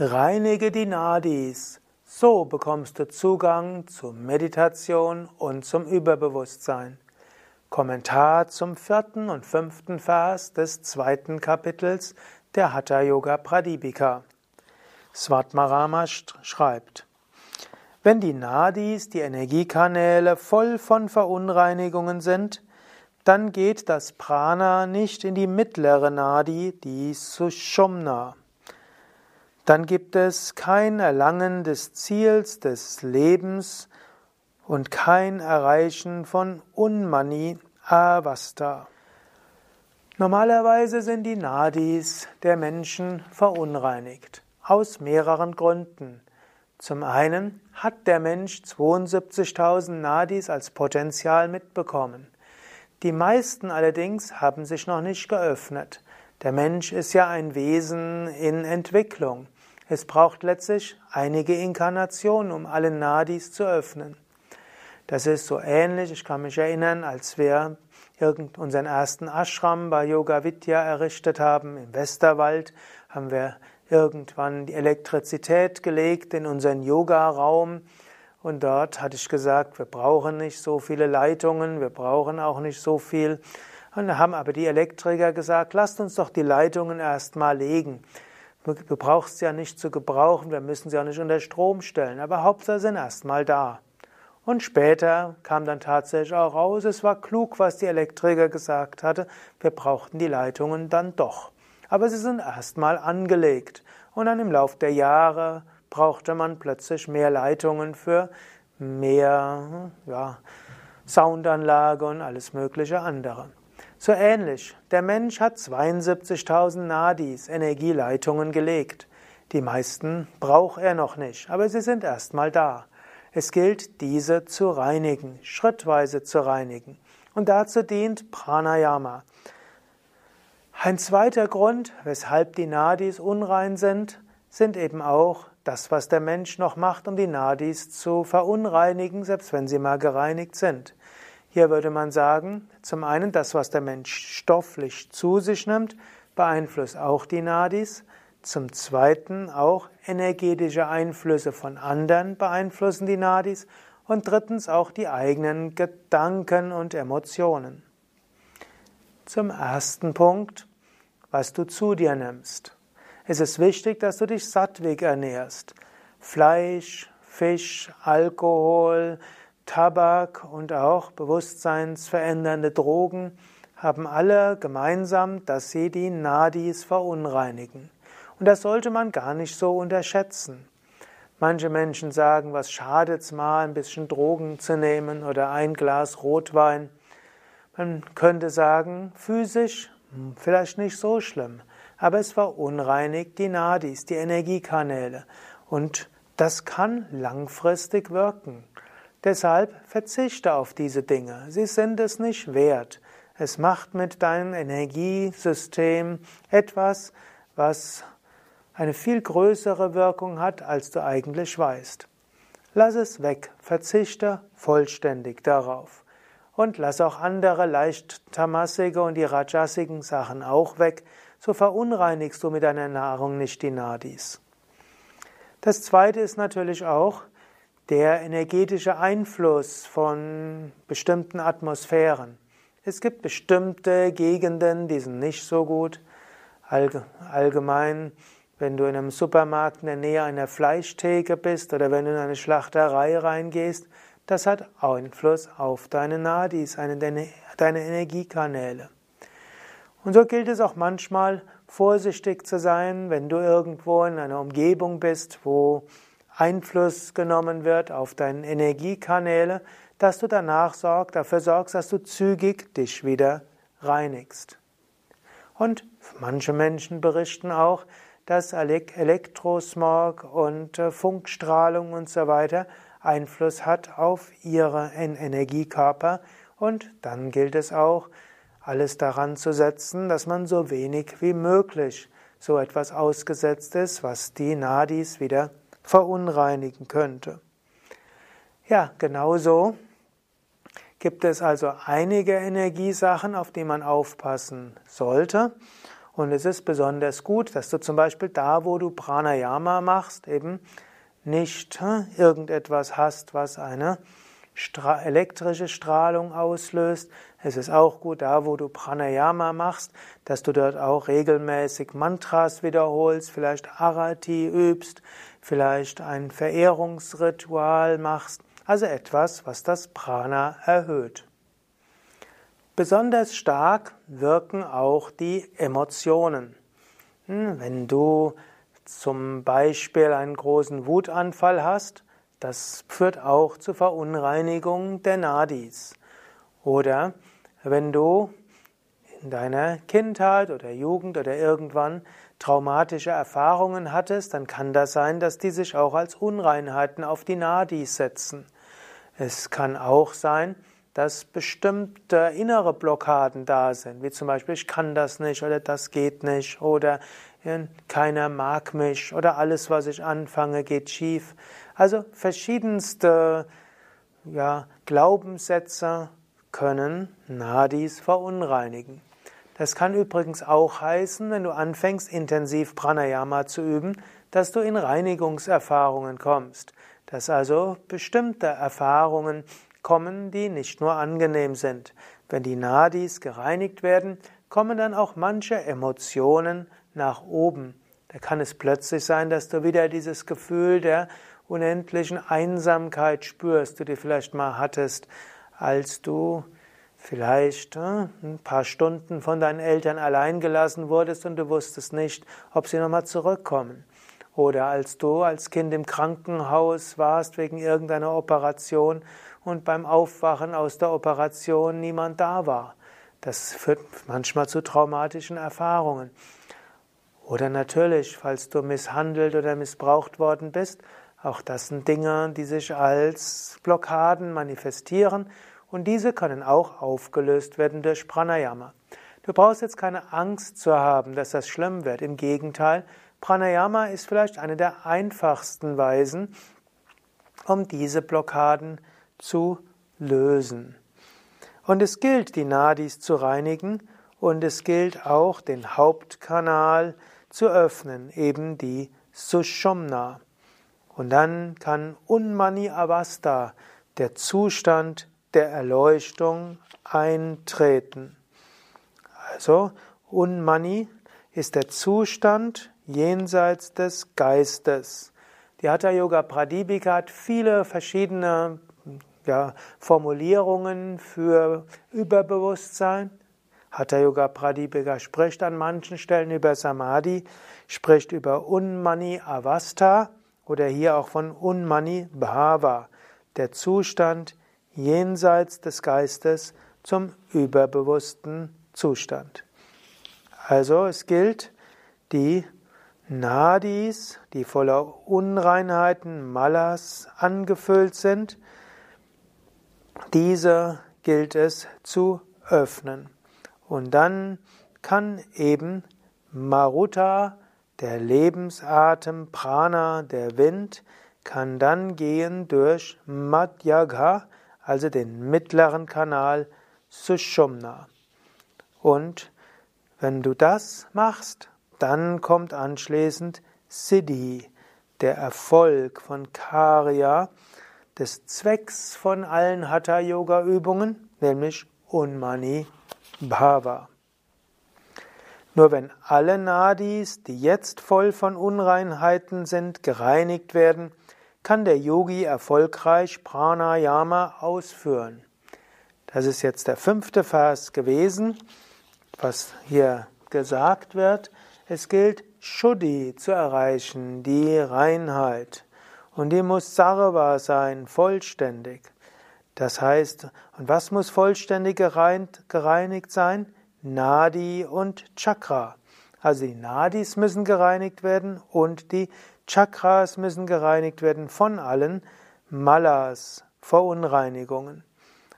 Reinige die Nadis, so bekommst du Zugang zur Meditation und zum Überbewusstsein. Kommentar zum vierten und fünften Vers des zweiten Kapitels der Hatha Yoga Pradipika. Svatmarama schreibt, wenn die Nadis, die Energiekanäle, voll von Verunreinigungen sind, dann geht das Prana nicht in die mittlere Nadi, die Sushumna dann gibt es kein Erlangen des Ziels des Lebens und kein Erreichen von Unmani Avasta. Normalerweise sind die Nadis der Menschen verunreinigt. Aus mehreren Gründen. Zum einen hat der Mensch 72.000 Nadis als Potenzial mitbekommen. Die meisten allerdings haben sich noch nicht geöffnet. Der Mensch ist ja ein Wesen in Entwicklung. Es braucht letztlich einige Inkarnationen, um alle Nadis zu öffnen. Das ist so ähnlich, ich kann mich erinnern, als wir unseren ersten Ashram bei Yoga Vidya errichtet haben im Westerwald, haben wir irgendwann die Elektrizität gelegt in unseren Yoga-Raum und dort hatte ich gesagt, wir brauchen nicht so viele Leitungen, wir brauchen auch nicht so viel und da haben aber die Elektriker gesagt, lasst uns doch die Leitungen erstmal legen. Du brauchst sie ja nicht zu gebrauchen, wir müssen sie auch nicht unter Strom stellen, aber Hauptsache sind erstmal da. Und später kam dann tatsächlich auch raus, es war klug, was die Elektriker gesagt hatte, wir brauchten die Leitungen dann doch. Aber sie sind erstmal angelegt. Und dann im Lauf der Jahre brauchte man plötzlich mehr Leitungen für mehr ja, Soundanlage und alles mögliche andere. So ähnlich, der Mensch hat 72.000 Nadis, Energieleitungen gelegt. Die meisten braucht er noch nicht, aber sie sind erstmal da. Es gilt, diese zu reinigen, schrittweise zu reinigen. Und dazu dient Pranayama. Ein zweiter Grund, weshalb die Nadis unrein sind, sind eben auch das, was der Mensch noch macht, um die Nadis zu verunreinigen, selbst wenn sie mal gereinigt sind. Hier würde man sagen, zum einen das, was der Mensch stofflich zu sich nimmt, beeinflusst auch die Nadis. Zum zweiten auch energetische Einflüsse von anderen beeinflussen die Nadis. Und drittens auch die eigenen Gedanken und Emotionen. Zum ersten Punkt, was du zu dir nimmst. Es ist wichtig, dass du dich sattweg ernährst. Fleisch, Fisch, Alkohol, Tabak und auch bewusstseinsverändernde Drogen haben alle gemeinsam, dass sie die Nadis verunreinigen. Und das sollte man gar nicht so unterschätzen. Manche Menschen sagen, was schadet's mal, ein bisschen Drogen zu nehmen oder ein Glas Rotwein. Man könnte sagen, physisch hm, vielleicht nicht so schlimm, aber es verunreinigt die Nadis, die Energiekanäle. Und das kann langfristig wirken. Deshalb verzichte auf diese Dinge. Sie sind es nicht wert. Es macht mit deinem Energiesystem etwas, was eine viel größere Wirkung hat, als du eigentlich weißt. Lass es weg, verzichte vollständig darauf. Und lass auch andere leicht tamassige und die rajasigen Sachen auch weg, so verunreinigst du mit deiner Nahrung nicht die Nadis. Das zweite ist natürlich auch, der energetische Einfluss von bestimmten Atmosphären. Es gibt bestimmte Gegenden, die sind nicht so gut. Allgemein, wenn du in einem Supermarkt in der Nähe einer Fleischtheke bist oder wenn du in eine Schlachterei reingehst, das hat Einfluss auf deine Nadis, deine Energiekanäle. Und so gilt es auch manchmal, vorsichtig zu sein, wenn du irgendwo in einer Umgebung bist, wo Einfluss genommen wird auf deine Energiekanäle, dass du danach sorg, dafür sorgst, dass du zügig dich wieder reinigst. Und manche Menschen berichten auch, dass Elektrosmog und äh, Funkstrahlung und so weiter Einfluss hat auf ihre Energiekörper und dann gilt es auch, alles daran zu setzen, dass man so wenig wie möglich so etwas ausgesetzt ist, was die Nadis wieder verunreinigen könnte. Ja, genauso gibt es also einige Energiesachen, auf die man aufpassen sollte. Und es ist besonders gut, dass du zum Beispiel da, wo du Pranayama machst, eben nicht hm, irgendetwas hast, was eine Stra elektrische Strahlung auslöst. Es ist auch gut, da wo du Pranayama machst, dass du dort auch regelmäßig Mantras wiederholst, vielleicht Arati übst, vielleicht ein Verehrungsritual machst, also etwas, was das Prana erhöht. Besonders stark wirken auch die Emotionen. Hm, wenn du zum Beispiel einen großen Wutanfall hast, das führt auch zur Verunreinigung der Nadis. Oder wenn du in deiner Kindheit oder Jugend oder irgendwann traumatische Erfahrungen hattest, dann kann das sein, dass die sich auch als Unreinheiten auf die Nadis setzen. Es kann auch sein, dass bestimmte innere Blockaden da sind, wie zum Beispiel ich kann das nicht oder das geht nicht oder keiner mag mich oder alles, was ich anfange, geht schief. Also verschiedenste ja, Glaubenssätze können Nadis verunreinigen. Das kann übrigens auch heißen, wenn du anfängst, intensiv Pranayama zu üben, dass du in Reinigungserfahrungen kommst, dass also bestimmte Erfahrungen kommen, die nicht nur angenehm sind. Wenn die Nadis gereinigt werden, kommen dann auch manche Emotionen nach oben. Da kann es plötzlich sein, dass du wieder dieses Gefühl der unendlichen Einsamkeit spürst, die du vielleicht mal hattest, als du vielleicht äh, ein paar Stunden von deinen Eltern allein gelassen wurdest und du wusstest nicht, ob sie nochmal zurückkommen. Oder als du als Kind im Krankenhaus warst wegen irgendeiner Operation und beim Aufwachen aus der Operation niemand da war. Das führt manchmal zu traumatischen Erfahrungen. Oder natürlich, falls du misshandelt oder missbraucht worden bist, auch das sind Dinge, die sich als Blockaden manifestieren und diese können auch aufgelöst werden durch Pranayama. Du brauchst jetzt keine Angst zu haben, dass das schlimm wird. Im Gegenteil, Pranayama ist vielleicht eine der einfachsten Weisen, um diese Blockaden zu lösen. Und es gilt, die Nadis zu reinigen und es gilt auch, den Hauptkanal zu öffnen, eben die Sushumna. Und dann kann Unmani Avasta, der Zustand der Erleuchtung, eintreten. Also Unmani ist der Zustand jenseits des Geistes. Die Hatha Yoga Pradipika hat viele verschiedene ja, Formulierungen für Überbewusstsein. Hatha Yoga Pradipika spricht an manchen Stellen über Samadhi, spricht über Unmani Avastha oder hier auch von Unmani Bhava, der Zustand jenseits des Geistes zum überbewussten Zustand. Also es gilt, die Nadis, die voller Unreinheiten, Malas angefüllt sind, diese gilt es zu öffnen. Und dann kann eben Maruta, der Lebensatem, Prana, der Wind, kann dann gehen durch Madhyagha, also den mittleren Kanal Sushumna. Und wenn du das machst, dann kommt anschließend Siddhi, der Erfolg von Karya, des Zwecks von allen Hatha-Yoga-Übungen, nämlich Unmani Bhava. Nur wenn alle Nadis, die jetzt voll von Unreinheiten sind, gereinigt werden, kann der Yogi erfolgreich Pranayama ausführen. Das ist jetzt der fünfte Vers gewesen, was hier gesagt wird. Es gilt, Shuddhi zu erreichen, die Reinheit. Und die muss Sarva sein, vollständig. Das heißt, und was muss vollständig gereinigt sein? Nadi und Chakra. Also die Nadis müssen gereinigt werden und die Chakras müssen gereinigt werden von allen Malas, Verunreinigungen.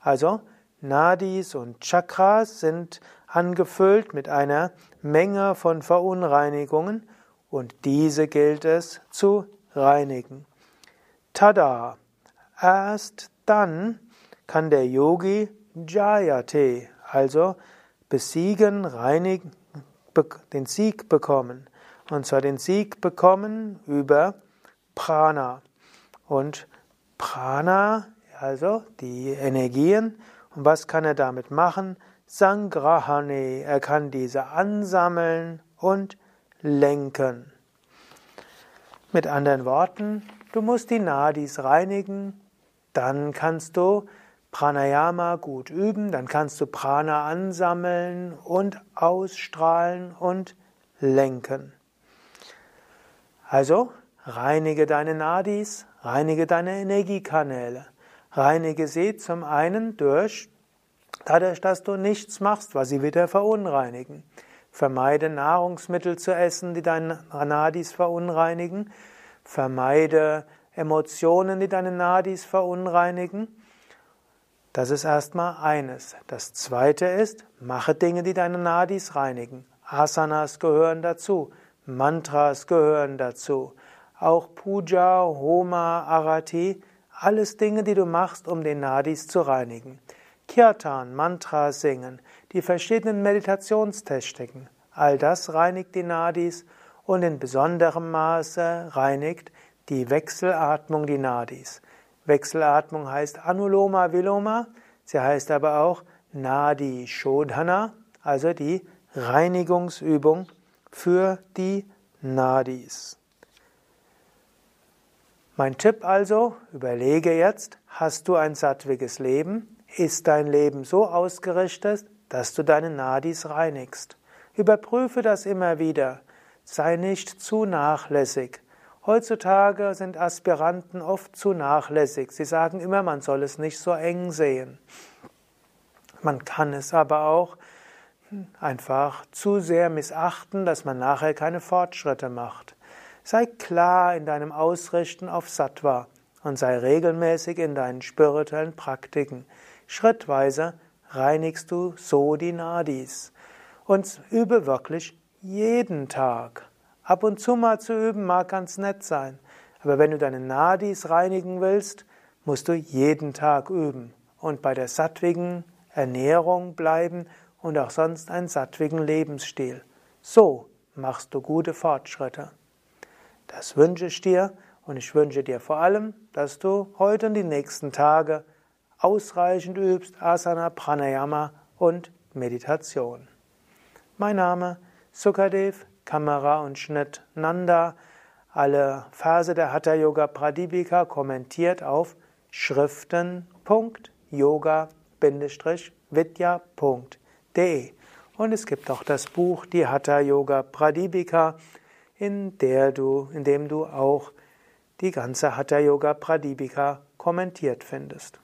Also Nadis und Chakras sind angefüllt mit einer Menge von Verunreinigungen und diese gilt es zu reinigen. Tada! Erst dann kann der Yogi Jayate, also besiegen, reinigen, den Sieg bekommen. Und zwar den Sieg bekommen über Prana. Und Prana, also die Energien. Und was kann er damit machen? Sangrahane. Er kann diese ansammeln und lenken. Mit anderen Worten, du musst die Nadis reinigen, dann kannst du Pranayama gut üben, dann kannst du Prana ansammeln und ausstrahlen und lenken. Also reinige deine Nadis, reinige deine Energiekanäle. Reinige sie zum einen durch, dadurch, dass du nichts machst, was sie wieder verunreinigen. Vermeide Nahrungsmittel zu essen, die deine Nadis verunreinigen. Vermeide Emotionen, die deine Nadis verunreinigen. Das ist erstmal eines. Das zweite ist, mache Dinge, die deine Nadis reinigen. Asanas gehören dazu. Mantras gehören dazu. Auch Puja, Homa, Arati, alles Dinge, die du machst, um den Nadis zu reinigen. Kirtan, Mantras singen, die verschiedenen Meditationstechniken, all das reinigt die Nadis und in besonderem Maße reinigt die Wechselatmung die Nadis. Wechselatmung heißt Anuloma Viloma, sie heißt aber auch Nadi Shodhana, also die Reinigungsübung für die Nadis. Mein Tipp also, überlege jetzt, hast du ein sattwiges Leben? Ist dein Leben so ausgerichtet, dass du deine Nadis reinigst? Überprüfe das immer wieder. Sei nicht zu nachlässig. Heutzutage sind Aspiranten oft zu nachlässig. Sie sagen immer, man soll es nicht so eng sehen. Man kann es aber auch einfach zu sehr missachten, dass man nachher keine Fortschritte macht. Sei klar in deinem Ausrichten auf Sattva und sei regelmäßig in deinen spirituellen Praktiken. Schrittweise reinigst du so die Nadis und übe wirklich jeden Tag. Ab und zu mal zu üben mag ganz nett sein, aber wenn du deine Nadis reinigen willst, musst du jeden Tag üben und bei der sattwigen Ernährung bleiben und auch sonst einen sattwigen Lebensstil. So machst du gute Fortschritte. Das wünsche ich dir und ich wünsche dir vor allem, dass du heute und die nächsten Tage ausreichend übst Asana, Pranayama und Meditation. Mein Name Sukadev, Kamera und Schnitt Nanda. Alle Verse der Hatha Yoga Pradipika kommentiert auf schriften.yoga-vidya.de www.yoga-vidya.de. Und es gibt auch das Buch Die Hatha Yoga Pradipika, in, der du, in dem du auch die ganze Hatha Yoga Pradipika kommentiert findest.